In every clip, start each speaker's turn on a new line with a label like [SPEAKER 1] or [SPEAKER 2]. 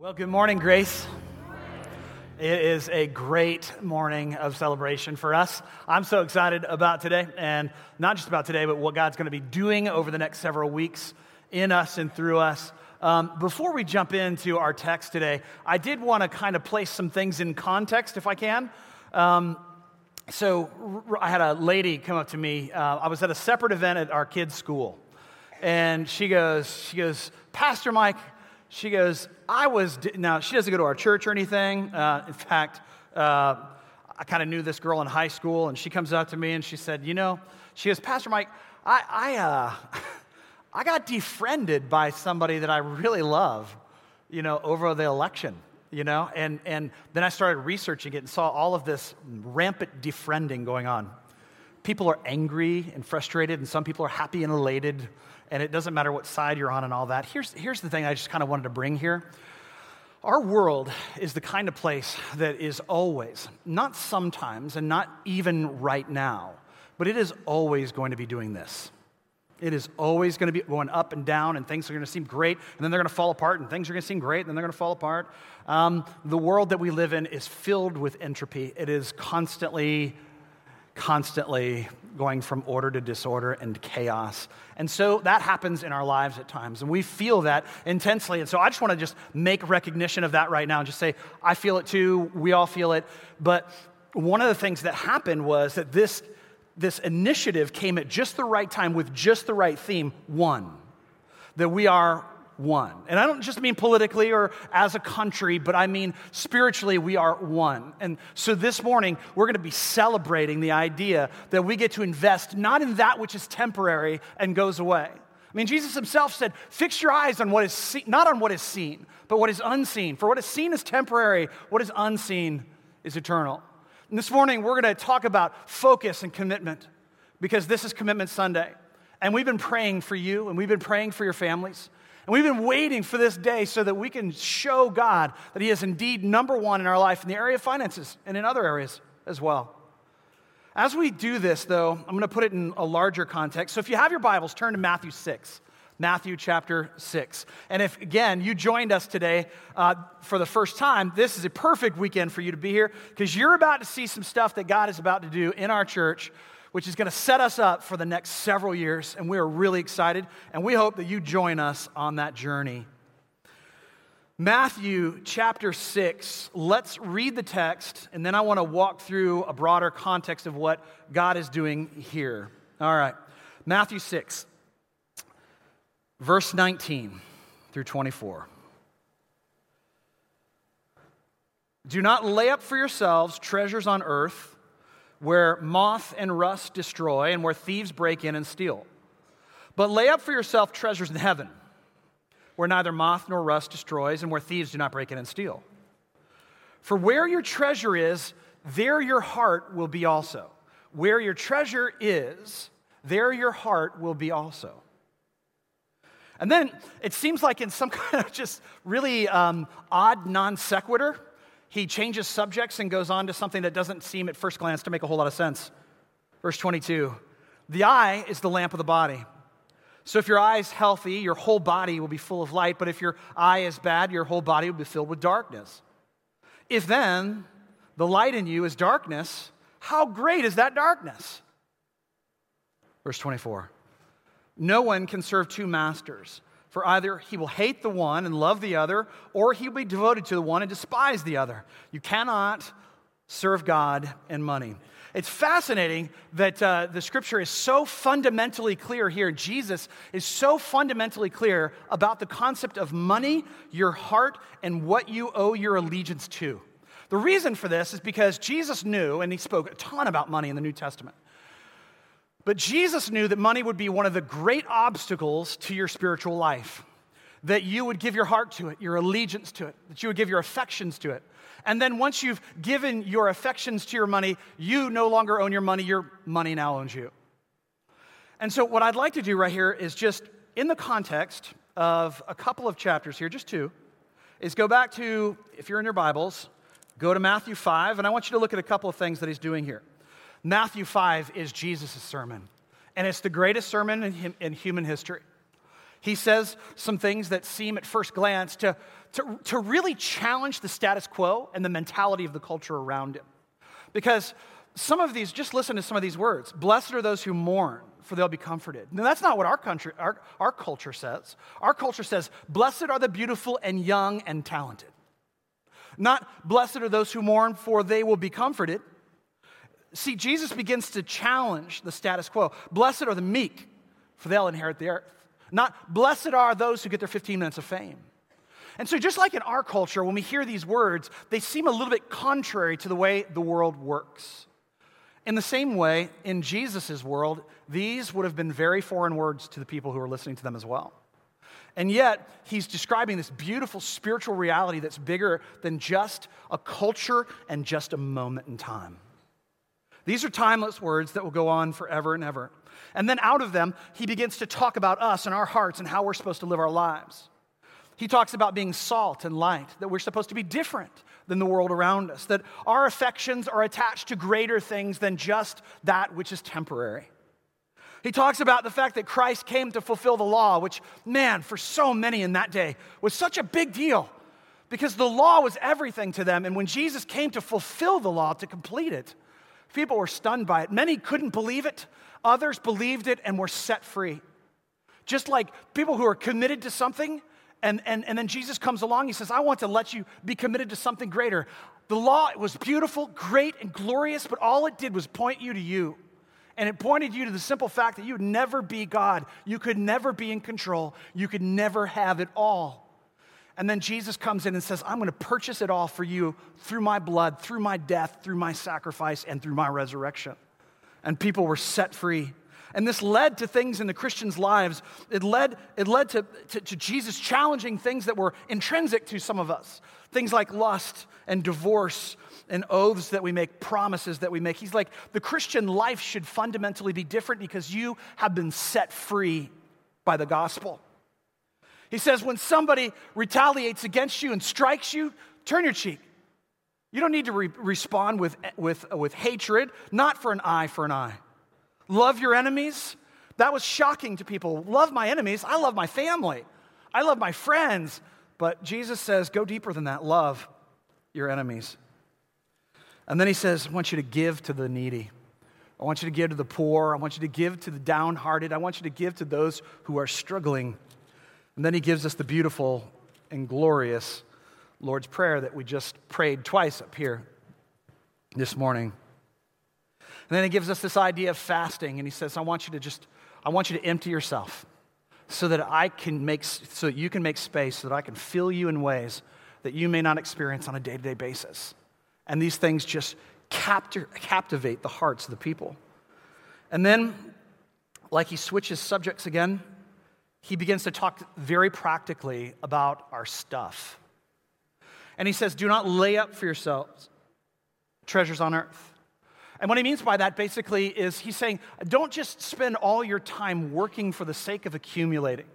[SPEAKER 1] Well, good morning, Grace. It is a great morning of celebration for us. I'm so excited about today, and not just about today, but what God's going to be doing over the next several weeks in us and through us. Um, before we jump into our text today, I did want to kind of place some things in context, if I can. Um, so, I had a lady come up to me. Uh, I was at a separate event at our kids' school, and she goes, "She goes, Pastor Mike." She goes, I was, now she doesn't go to our church or anything. Uh, in fact, uh, I kind of knew this girl in high school, and she comes up to me and she said, You know, she goes, Pastor Mike, I, I, uh, I got defriended by somebody that I really love, you know, over the election, you know? And, and then I started researching it and saw all of this rampant defriending going on. People are angry and frustrated, and some people are happy and elated and it doesn't matter what side you're on and all that. Here's, here's the thing I just kind of wanted to bring here. Our world is the kind of place that is always, not sometimes and not even right now, but it is always going to be doing this. It is always going to be going up and down, and things are going to seem great, and then they're going to fall apart, and things are going to seem great, and then they're going to fall apart. Um, the world that we live in is filled with entropy. It is constantly, constantly going from order to disorder and chaos. And so that happens in our lives at times, and we feel that intensely. And so I just want to just make recognition of that right now and just say, I feel it too, we all feel it. But one of the things that happened was that this, this initiative came at just the right time with just the right theme one. That we are one. And I don't just mean politically or as a country, but I mean spiritually, we are one. And so this morning, we're going to be celebrating the idea that we get to invest not in that which is temporary and goes away. I mean, Jesus himself said, Fix your eyes on what is seen, not on what is seen, but what is unseen. For what is seen is temporary, what is unseen is eternal. And this morning, we're going to talk about focus and commitment because this is Commitment Sunday. And we've been praying for you and we've been praying for your families. And we've been waiting for this day so that we can show God that He is indeed number one in our life in the area of finances and in other areas as well. As we do this, though, I'm going to put it in a larger context. So if you have your Bibles, turn to Matthew 6. Matthew chapter 6. And if, again, you joined us today uh, for the first time, this is a perfect weekend for you to be here because you're about to see some stuff that God is about to do in our church which is going to set us up for the next several years. And we are really excited, and we hope that you join us on that journey. Matthew chapter 6, let's read the text, and then I want to walk through a broader context of what God is doing here. All right, Matthew 6, verse 19 through 24. Do not lay up for yourselves treasures on earth where moth and rust destroy and where thieves break in and steal. But lay up for yourself treasures in heaven, where neither moth nor rust destroys and where thieves do not break in and steal. For where your treasure is, there your heart will be also. Where your treasure is, there your heart will be also. And then it seems like in some kind of just really um, odd non sequitur, he changes subjects and goes on to something that doesn't seem at first glance to make a whole lot of sense. Verse 22 The eye is the lamp of the body. So if your eye is healthy, your whole body will be full of light, but if your eye is bad, your whole body will be filled with darkness. If then the light in you is darkness, how great is that darkness? Verse 24 No one can serve two masters. For either he will hate the one and love the other, or he will be devoted to the one and despise the other. You cannot serve God and money. It's fascinating that uh, the scripture is so fundamentally clear here. Jesus is so fundamentally clear about the concept of money, your heart, and what you owe your allegiance to. The reason for this is because Jesus knew, and he spoke a ton about money in the New Testament. But Jesus knew that money would be one of the great obstacles to your spiritual life. That you would give your heart to it, your allegiance to it, that you would give your affections to it. And then once you've given your affections to your money, you no longer own your money, your money now owns you. And so, what I'd like to do right here is just in the context of a couple of chapters here, just two, is go back to, if you're in your Bibles, go to Matthew 5, and I want you to look at a couple of things that he's doing here. Matthew 5 is Jesus' sermon, and it's the greatest sermon in, in human history. He says some things that seem at first glance to, to, to really challenge the status quo and the mentality of the culture around him. Because some of these, just listen to some of these words Blessed are those who mourn, for they'll be comforted. Now, that's not what our, country, our, our culture says. Our culture says, Blessed are the beautiful and young and talented. Not blessed are those who mourn, for they will be comforted. See, Jesus begins to challenge the status quo. Blessed are the meek, for they'll inherit the earth. Not blessed are those who get their 15 minutes of fame. And so, just like in our culture, when we hear these words, they seem a little bit contrary to the way the world works. In the same way, in Jesus' world, these would have been very foreign words to the people who were listening to them as well. And yet, he's describing this beautiful spiritual reality that's bigger than just a culture and just a moment in time. These are timeless words that will go on forever and ever. And then out of them, he begins to talk about us and our hearts and how we're supposed to live our lives. He talks about being salt and light, that we're supposed to be different than the world around us, that our affections are attached to greater things than just that which is temporary. He talks about the fact that Christ came to fulfill the law, which, man, for so many in that day was such a big deal because the law was everything to them. And when Jesus came to fulfill the law, to complete it, people were stunned by it. Many couldn't believe it, others believed it and were set free. Just like people who are committed to something, and, and, and then Jesus comes along, he says, I want to let you be committed to something greater. The law was beautiful, great, and glorious, but all it did was point you to you. And it pointed you to the simple fact that you would never be God. You could never be in control. You could never have it all. And then Jesus comes in and says, I'm going to purchase it all for you through my blood, through my death, through my sacrifice, and through my resurrection. And people were set free. And this led to things in the Christians' lives. It led, it led to, to, to Jesus challenging things that were intrinsic to some of us. Things like lust and divorce and oaths that we make, promises that we make. He's like, the Christian life should fundamentally be different because you have been set free by the gospel. He says, when somebody retaliates against you and strikes you, turn your cheek. You don't need to re- respond with, with, with hatred, not for an eye for an eye. Love your enemies. That was shocking to people. Love my enemies. I love my family. I love my friends. But Jesus says, go deeper than that. Love your enemies. And then he says, I want you to give to the needy. I want you to give to the poor. I want you to give to the downhearted. I want you to give to those who are struggling. And then he gives us the beautiful and glorious Lord's Prayer that we just prayed twice up here this morning. And then he gives us this idea of fasting, and he says, I want you to just, I want you to empty yourself so that I can make, so that you can make space, so that I can fill you in ways that you may not experience on a day to day basis. And these things just capture, captivate the hearts of the people. And then, like he switches subjects again, he begins to talk very practically about our stuff. And he says, Do not lay up for yourselves treasures on earth. And what he means by that basically is he's saying, don't just spend all your time working for the sake of accumulating.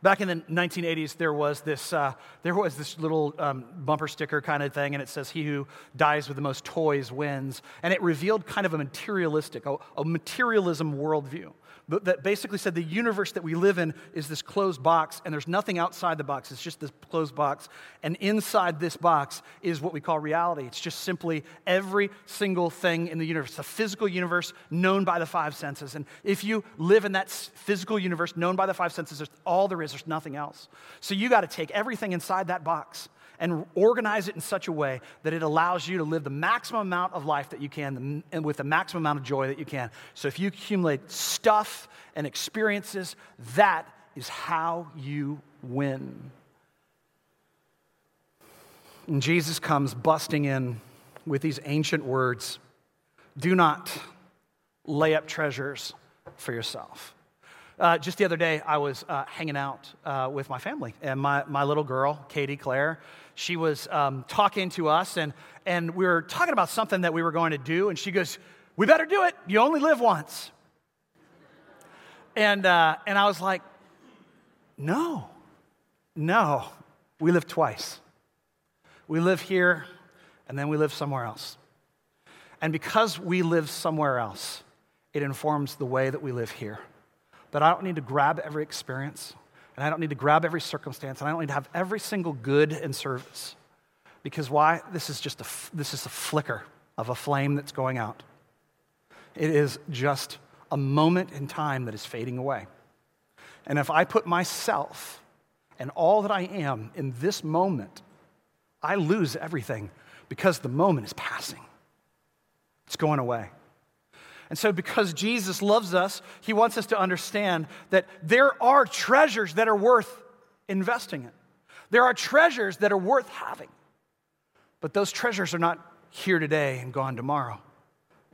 [SPEAKER 1] Back in the 1980s, there was this, uh, there was this little um, bumper sticker kind of thing, and it says, He who dies with the most toys wins. And it revealed kind of a materialistic, a, a materialism worldview that basically said the universe that we live in is this closed box, and there's nothing outside the box. It's just this closed box. And inside this box is what we call reality. It's just simply every single thing in the universe. A physical universe known by the five senses. And if you live in that physical universe known by the five senses, there's all there is, there's nothing else. So you got to take everything inside that box and organize it in such a way that it allows you to live the maximum amount of life that you can and with the maximum amount of joy that you can. So if you accumulate stuff and experiences, that is how you win. And Jesus comes busting in with these ancient words do not lay up treasures for yourself. Uh, just the other day, I was uh, hanging out uh, with my family, and my, my little girl, Katie Claire, she was um, talking to us, and, and we were talking about something that we were going to do, and she goes, We better do it. You only live once. And, uh, and I was like, No, no, we live twice. We live here, and then we live somewhere else. And because we live somewhere else, it informs the way that we live here. That I don't need to grab every experience. And I don't need to grab every circumstance, and I don't need to have every single good and service. Because why? This is just a, this is a flicker of a flame that's going out. It is just a moment in time that is fading away. And if I put myself and all that I am in this moment, I lose everything because the moment is passing. It's going away. And so, because Jesus loves us, he wants us to understand that there are treasures that are worth investing in. There are treasures that are worth having. But those treasures are not here today and gone tomorrow,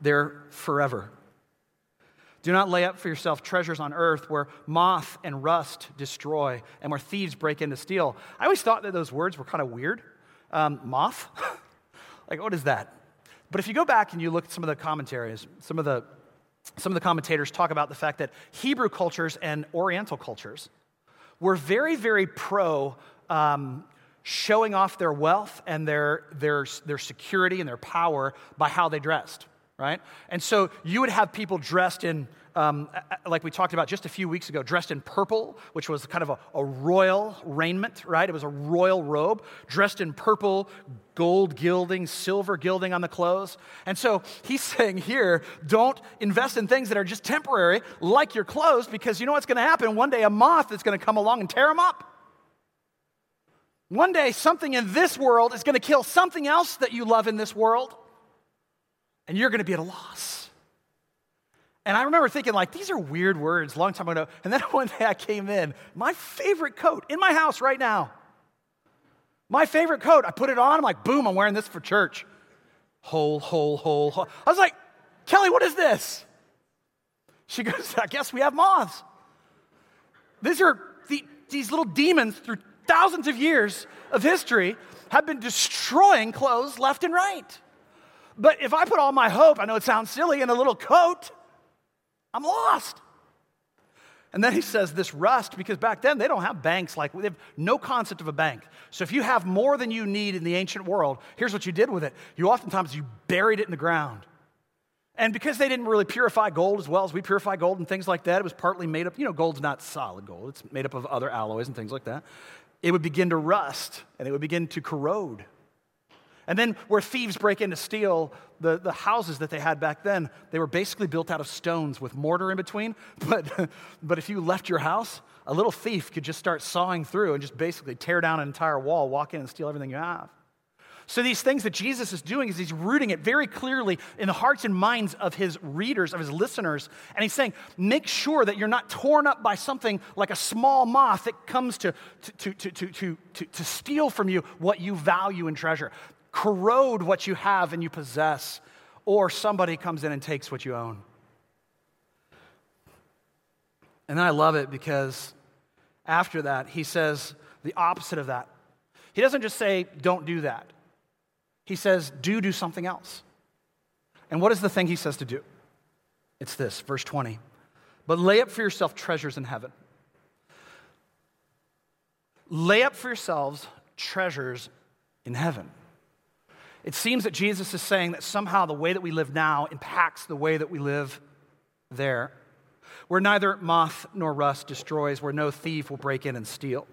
[SPEAKER 1] they're forever. Do not lay up for yourself treasures on earth where moth and rust destroy and where thieves break in to steal. I always thought that those words were kind of weird. Um, moth? like, what is that? But if you go back and you look at some of the commentaries, some of the, some of the commentators talk about the fact that Hebrew cultures and Oriental cultures were very, very pro um, showing off their wealth and their, their, their security and their power by how they dressed right? And so you would have people dressed in, um, like we talked about just a few weeks ago, dressed in purple, which was kind of a, a, royal raiment, right? It was a royal robe, dressed in purple, gold gilding, silver gilding on the clothes. And so he's saying here, don't invest in things that are just temporary, like your clothes, because you know what's going to happen? One day a moth is going to come along and tear them up. One day, something in this world is going to kill something else that you love in this world and you're going to be at a loss. And I remember thinking, like, these are weird words, long time ago. And then one day I came in, my favorite coat in my house right now. My favorite coat. I put it on. I'm like, boom, I'm wearing this for church. Hole, hole, hole, hole. I was like, Kelly, what is this? She goes, I guess we have moths. These are the, these little demons through thousands of years of history have been destroying clothes left and right. But if I put all my hope, I know it sounds silly, in a little coat, I'm lost. And then he says this rust, because back then they don't have banks like, they have no concept of a bank. So if you have more than you need in the ancient world, here's what you did with it. You oftentimes, you buried it in the ground. And because they didn't really purify gold as well as we purify gold and things like that, it was partly made up, you know, gold's not solid gold. It's made up of other alloys and things like that. It would begin to rust and it would begin to corrode. And then, where thieves break in to steal, the, the houses that they had back then, they were basically built out of stones with mortar in between. But, but if you left your house, a little thief could just start sawing through and just basically tear down an entire wall, walk in, and steal everything you have. So, these things that Jesus is doing is he's rooting it very clearly in the hearts and minds of his readers, of his listeners. And he's saying, make sure that you're not torn up by something like a small moth that comes to, to, to, to, to, to, to steal from you what you value and treasure corrode what you have and you possess, or somebody comes in and takes what you own. And then I love it because after that, he says the opposite of that. He doesn't just say, don't do that. He says, do do something else. And what is the thing he says to do? It's this, verse 20. But lay up for yourself treasures in heaven. Lay up for yourselves treasures in heaven. It seems that Jesus is saying that somehow the way that we live now impacts the way that we live there, where neither moth nor rust destroys, where no thief will break in and steal.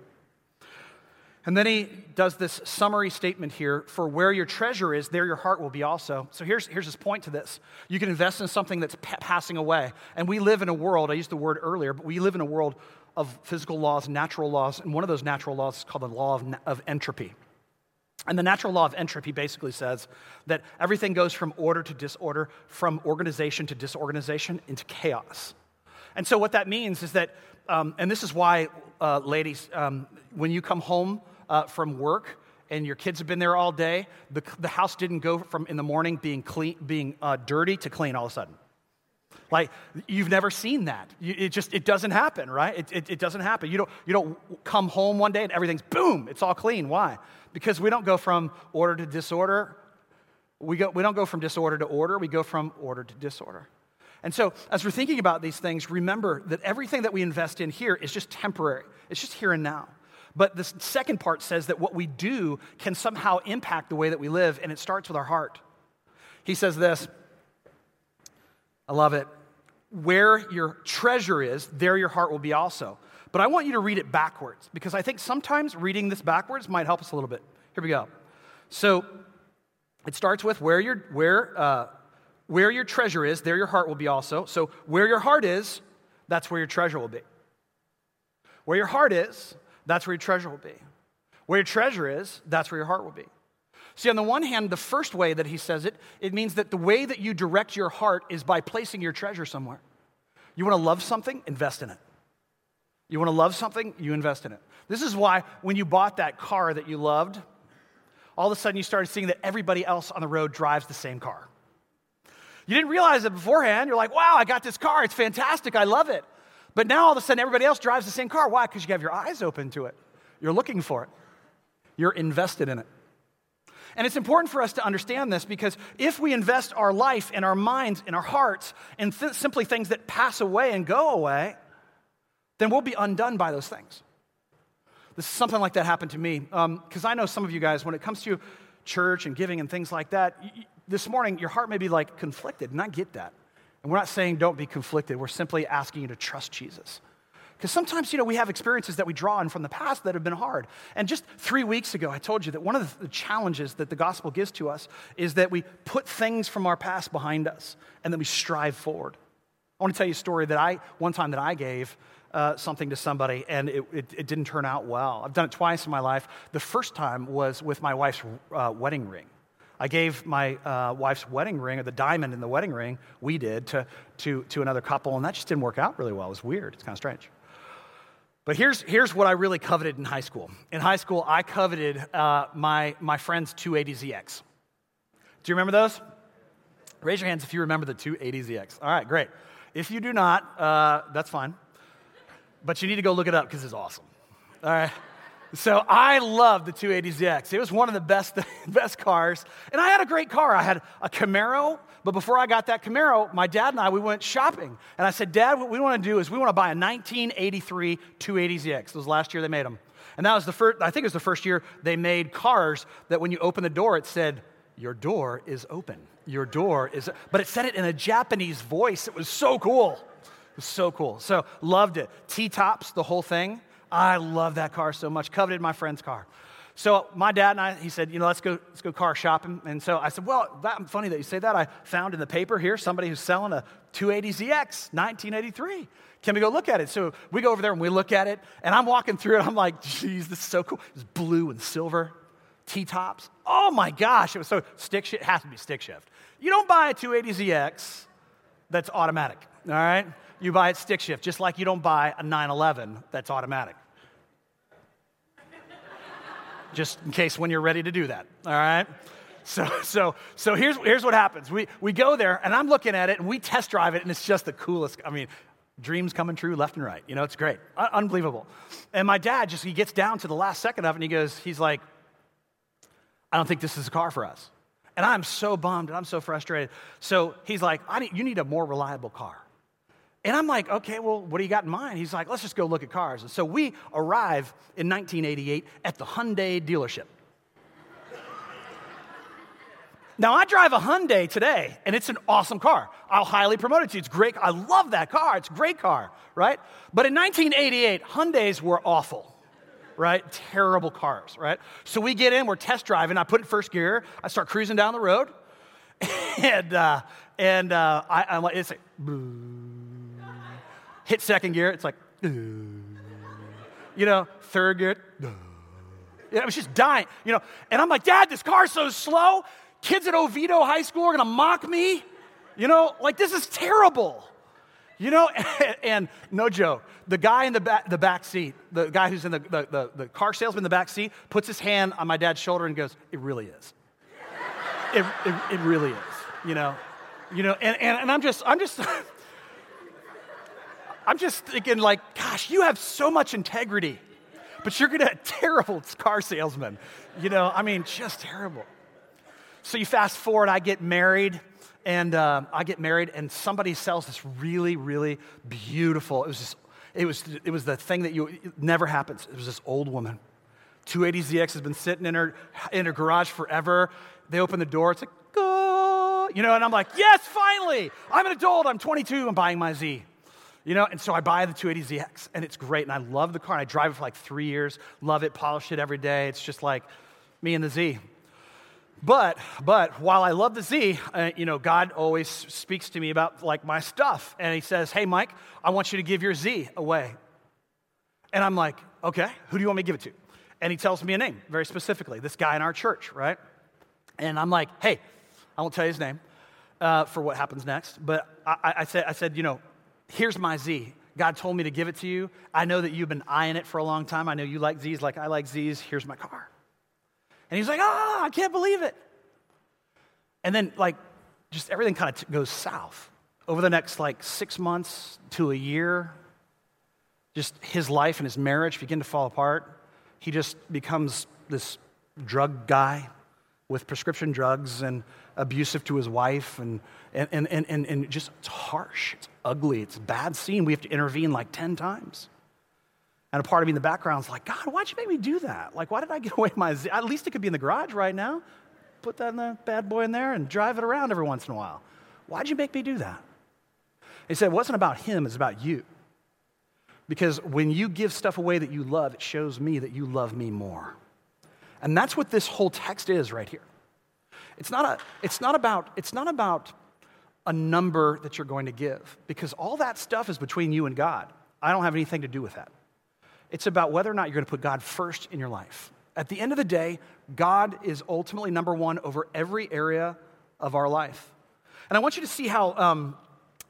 [SPEAKER 1] And then he does this summary statement here for where your treasure is, there your heart will be also. So here's, here's his point to this. You can invest in something that's pa- passing away. And we live in a world, I used the word earlier, but we live in a world of physical laws, natural laws. And one of those natural laws is called the law of, of entropy. And the natural law of entropy basically says that everything goes from order to disorder, from organization to disorganization into chaos. And so, what that means is that, um, and this is why, uh, ladies, um, when you come home uh, from work and your kids have been there all day, the, the house didn't go from in the morning being, clean, being uh, dirty to clean all of a sudden. Like, you've never seen that. You, it just, it doesn't happen, right? It, it, it, doesn't happen. You don't, you don't come home one day and everything's boom, it's all clean. Why? Because we don't go from order to disorder. We, go, we don't go from disorder to order, we go from order to disorder. And so, as we're thinking about these things, remember that everything that we invest in here is just temporary, it's just here and now. But the second part says that what we do can somehow impact the way that we live, and it starts with our heart. He says this I love it. Where your treasure is, there your heart will be also. But I want you to read it backwards because I think sometimes reading this backwards might help us a little bit. Here we go. So it starts with where your, where, uh, where your treasure is, there your heart will be also. So where your heart is, that's where your treasure will be. Where your heart is, that's where your treasure will be. Where your treasure is, that's where your heart will be. See, on the one hand, the first way that he says it, it means that the way that you direct your heart is by placing your treasure somewhere. You want to love something? Invest in it. You want to love something? You invest in it. This is why when you bought that car that you loved, all of a sudden you started seeing that everybody else on the road drives the same car. You didn't realize it beforehand. You're like, wow, I got this car. It's fantastic. I love it. But now all of a sudden everybody else drives the same car. Why? Because you have your eyes open to it. You're looking for it, you're invested in it. And it's important for us to understand this because if we invest our life and our minds and our hearts in th- simply things that pass away and go away, then we'll be undone by those things. This is something like that happened to me. Because um, I know some of you guys, when it comes to church and giving and things like that, this morning your heart may be like conflicted, and I get that. And we're not saying don't be conflicted, we're simply asking you to trust Jesus. Because sometimes, you know, we have experiences that we draw on from the past that have been hard. And just three weeks ago, I told you that one of the challenges that the gospel gives to us is that we put things from our past behind us and then we strive forward. I want to tell you a story that I, one time that I gave uh, something to somebody and it, it, it, didn't turn out well. I've done it twice in my life. The first time was with my wife's uh, wedding ring. I gave my uh, wife's wedding ring, or the diamond in the wedding ring, we did, to, to, to another couple, and that just didn't work out really well. It was weird. It's kind of strange. But here's, here's what I really coveted in high school. In high school, I coveted uh, my, my friend's 280ZX. Do you remember those? Raise your hands if you remember the 280ZX. All right, great. If you do not, uh, that's fine. But you need to go look it up because it's awesome. All right. So I love the 280ZX. It was one of the best, best cars. And I had a great car. I had a Camaro, but before I got that Camaro, my dad and I, we went shopping. And I said, Dad, what we want to do is we want to buy a 1983 280ZX. It was last year they made them. And that was the first, I think it was the first year they made cars that when you open the door, it said, Your door is open. Your door is, but it said it in a Japanese voice. It was so cool. Was so cool. So loved it. T tops, the whole thing. I love that car so much. Coveted my friend's car. So my dad and I, he said, you know, let's go, let's go car shopping. And so I said, well, that, funny that you say that. I found in the paper here somebody who's selling a 280ZX 1983. Can we go look at it? So we go over there and we look at it. And I'm walking through it. I'm like, geez, this is so cool. It's blue and silver, T-tops. Oh my gosh, it was so stick shift. It has to be stick shift. You don't buy a 280ZX that's automatic, all right? You buy it stick shift, just like you don't buy a 911 that's automatic just in case when you're ready to do that, all right? So, so, so here's, here's what happens. We, we go there, and I'm looking at it, and we test drive it, and it's just the coolest. I mean, dreams coming true left and right. You know, it's great. Un- unbelievable. And my dad just, he gets down to the last second of it, and he goes, he's like, I don't think this is a car for us. And I'm so bummed, and I'm so frustrated. So he's like, I need, you need a more reliable car. And I'm like, okay, well, what do you got in mind? He's like, let's just go look at cars. And so we arrive in 1988 at the Hyundai dealership. now, I drive a Hyundai today, and it's an awesome car. I'll highly promote it to you. It's great. I love that car. It's a great car, right? But in 1988, Hyundais were awful, right? Terrible cars, right? So we get in, we're test driving. I put in first gear. I start cruising down the road, and uh, and uh, I, am like, it's like. Hit second gear, it's like, you know, third gear, yeah, I was just dying, you know. And I'm like, Dad, this car's so slow. Kids at Oviedo High School are gonna mock me. You know, like this is terrible. You know, and, and no joke, the guy in the back, the back seat, the guy who's in the, the, the, the car salesman in the back seat, puts his hand on my dad's shoulder and goes, It really is. it, it, it really is, you know. You know, and, and, and I'm just, I'm just, I'm just thinking, like, gosh, you have so much integrity, but you're gonna terrible car salesman. You know, I mean, just terrible. So you fast forward, I get married, and uh, I get married, and somebody sells this really, really beautiful. It was just, it was, it was the thing that you never happens. It was this old woman. 280ZX has been sitting in her in her garage forever. They open the door, it's like, go, you know, and I'm like, yes, finally, I'm an adult, I'm 22, I'm buying my Z You know, and so I buy the 280ZX and it's great and I love the car and I drive it for like three years, love it, polish it every day. It's just like me and the Z. But, but while I love the Z, uh, you know, God always speaks to me about like my stuff. And he says, hey, Mike, I want you to give your Z away. And I'm like, okay, who do you want me to give it to? And he tells me a name very specifically, this guy in our church, right? And I'm like, hey, I won't tell you his name uh, for what happens next, but I, I, said, I said, you know, here's my Z. God told me to give it to you. I know that you've been eyeing it for a long time. I know you like Z's like I like Z's. Here's my car. And he's like, ah, oh, I can't believe it. And then, like, just everything kind of t- goes south. Over the next, like, six months to a year, just his life and his marriage begin to fall apart. He just becomes this drug guy with prescription drugs and abusive to his wife and, and, and, and, and just it's harsh it's ugly it's a bad scene. We have to intervene like 10 times. And a part of me in the background is like god why'd you make me do that? Like why did i get away my at least it could be in the garage right now. Put that in the bad boy in there and drive it around every once in a while. Why'd you make me do that? He said it wasn't about him it's about you. Because when you give stuff away that you love it shows me that you love me more and that's what this whole text is right here. It's not, a, it's not, about, it's not about a number that you're going to give, because all that stuff is between you and God. I don't have anything to do with that. It's about whether or not you're going to put God first in your life. At the end of the day, God is ultimately number one over every area of our life. And I want you to see how um,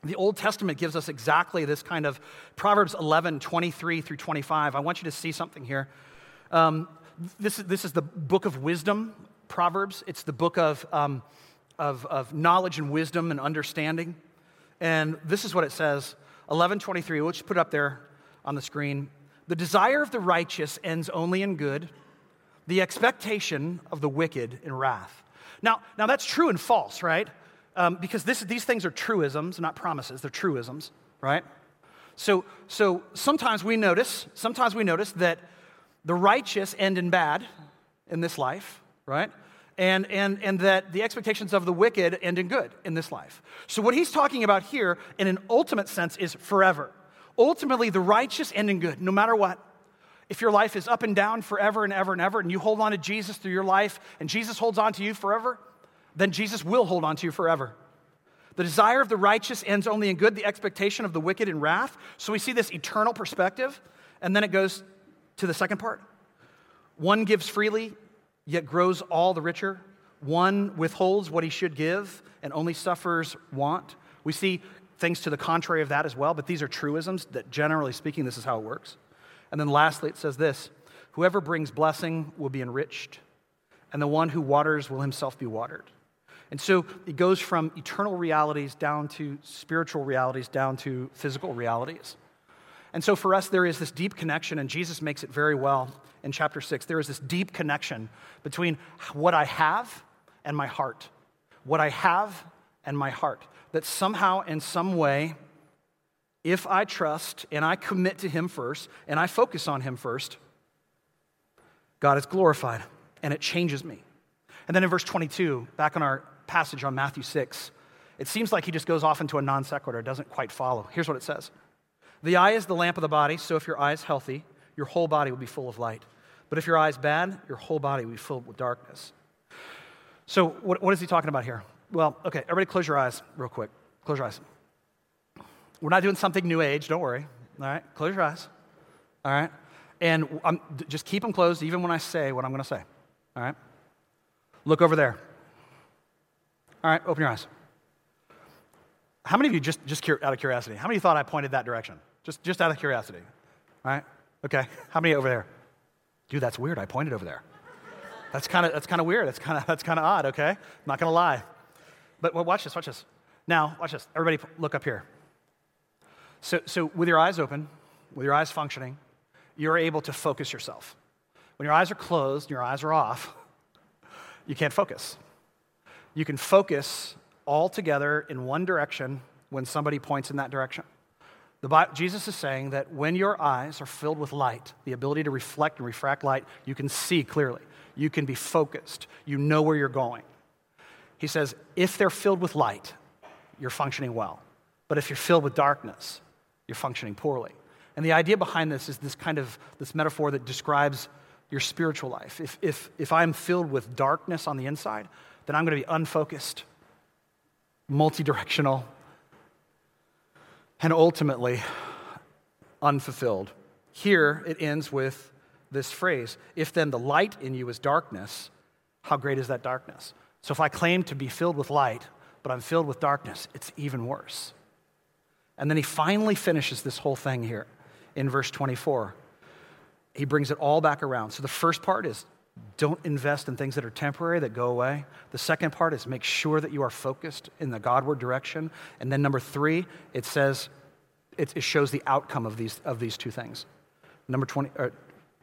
[SPEAKER 1] the Old Testament gives us exactly this kind of Proverbs 11, 23 through 25. I want you to see something here. Um, this, is, this is the book of wisdom, Proverbs. It's the book of, um, of, of knowledge and wisdom and understanding. And this is what it says 1123. We'll just put it up there on the screen. The desire of the righteous ends only in good, the expectation of the wicked in wrath. Now, now that's true and false, right? Um, because this, these things are truisms, not promises. They're truisms, right? So, so sometimes we notice, sometimes we notice that the righteous end in bad in this life, right? And, and, and that the expectations of the wicked end in good in this life. So, what he's talking about here, in an ultimate sense, is forever. Ultimately, the righteous end in good, no matter what. If your life is up and down forever and ever and ever, and you hold on to Jesus through your life, and Jesus holds on to you forever, then Jesus will hold on to you forever. The desire of the righteous ends only in good, the expectation of the wicked in wrath. So we see this eternal perspective, and then it goes to the second part. One gives freely, yet grows all the richer. One withholds what he should give and only suffers want. We see things to the contrary of that as well, but these are truisms that generally speaking, this is how it works. And then lastly, it says this Whoever brings blessing will be enriched, and the one who waters will himself be watered. And so it goes from eternal realities down to spiritual realities, down to physical realities. And so for us, there is this deep connection, and Jesus makes it very well in chapter 6. There is this deep connection between what I have and my heart. What I have and my heart. That somehow, in some way, if I trust and I commit to Him first and I focus on Him first, God is glorified and it changes me. And then in verse 22, back on our passage on Matthew 6, it seems like he just goes off into a non sequitur, doesn't quite follow. Here's what it says the eye is the lamp of the body, so if your eye is healthy, your whole body will be full of light. But if your eye is bad, your whole body will be filled with darkness. So, what, what is he talking about here? Well, okay, everybody close your eyes real quick. Close your eyes. We're not doing something new age, don't worry. All right, close your eyes. All right, and I'm, just keep them closed even when I say what I'm going to say. All right, look over there. All right, open your eyes. How many of you, just, just out of curiosity, how many thought I pointed that direction? Just, just out of curiosity. All right? Okay. How many over there? Dude, that's weird. I pointed over there. That's kind of that's kind of weird. That's kind of that's kind of odd. Okay, I'm not gonna lie. But well, watch this. Watch this. Now, watch this. Everybody, look up here. So, so with your eyes open, with your eyes functioning, you're able to focus yourself. When your eyes are closed, and your eyes are off, you can't focus. You can focus all together in one direction when somebody points in that direction. The, Jesus is saying that when your eyes are filled with light, the ability to reflect and refract light, you can see clearly. You can be focused. You know where you're going. He says, if they're filled with light, you're functioning well. But if you're filled with darkness, you're functioning poorly. And the idea behind this is this kind of this metaphor that describes your spiritual life. If, if, if I'm filled with darkness on the inside, then I'm going to be unfocused, multi directional, and ultimately unfulfilled. Here it ends with this phrase If then the light in you is darkness, how great is that darkness? So if I claim to be filled with light, but I'm filled with darkness, it's even worse. And then he finally finishes this whole thing here in verse 24. He brings it all back around. So the first part is don't invest in things that are temporary, that go away. The second part is make sure that you are focused in the Godward direction. And then number three, it says, it, it shows the outcome of these, of these two things. Number 20, uh,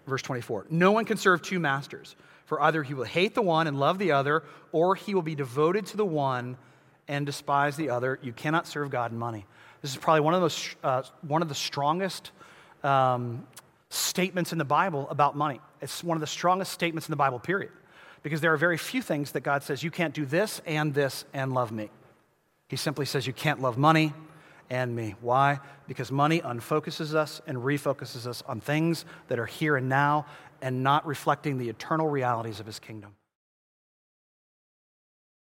[SPEAKER 1] verse 24. No one can serve two masters, for either he will hate the one and love the other, or he will be devoted to the one and despise the other. You cannot serve God and money. This is probably one of the, most, uh, one of the strongest um, statements in the Bible about money. It's one of the strongest statements in the Bible, period. Because there are very few things that God says, you can't do this and this and love me. He simply says, you can't love money and me. Why? Because money unfocuses us and refocuses us on things that are here and now and not reflecting the eternal realities of his kingdom.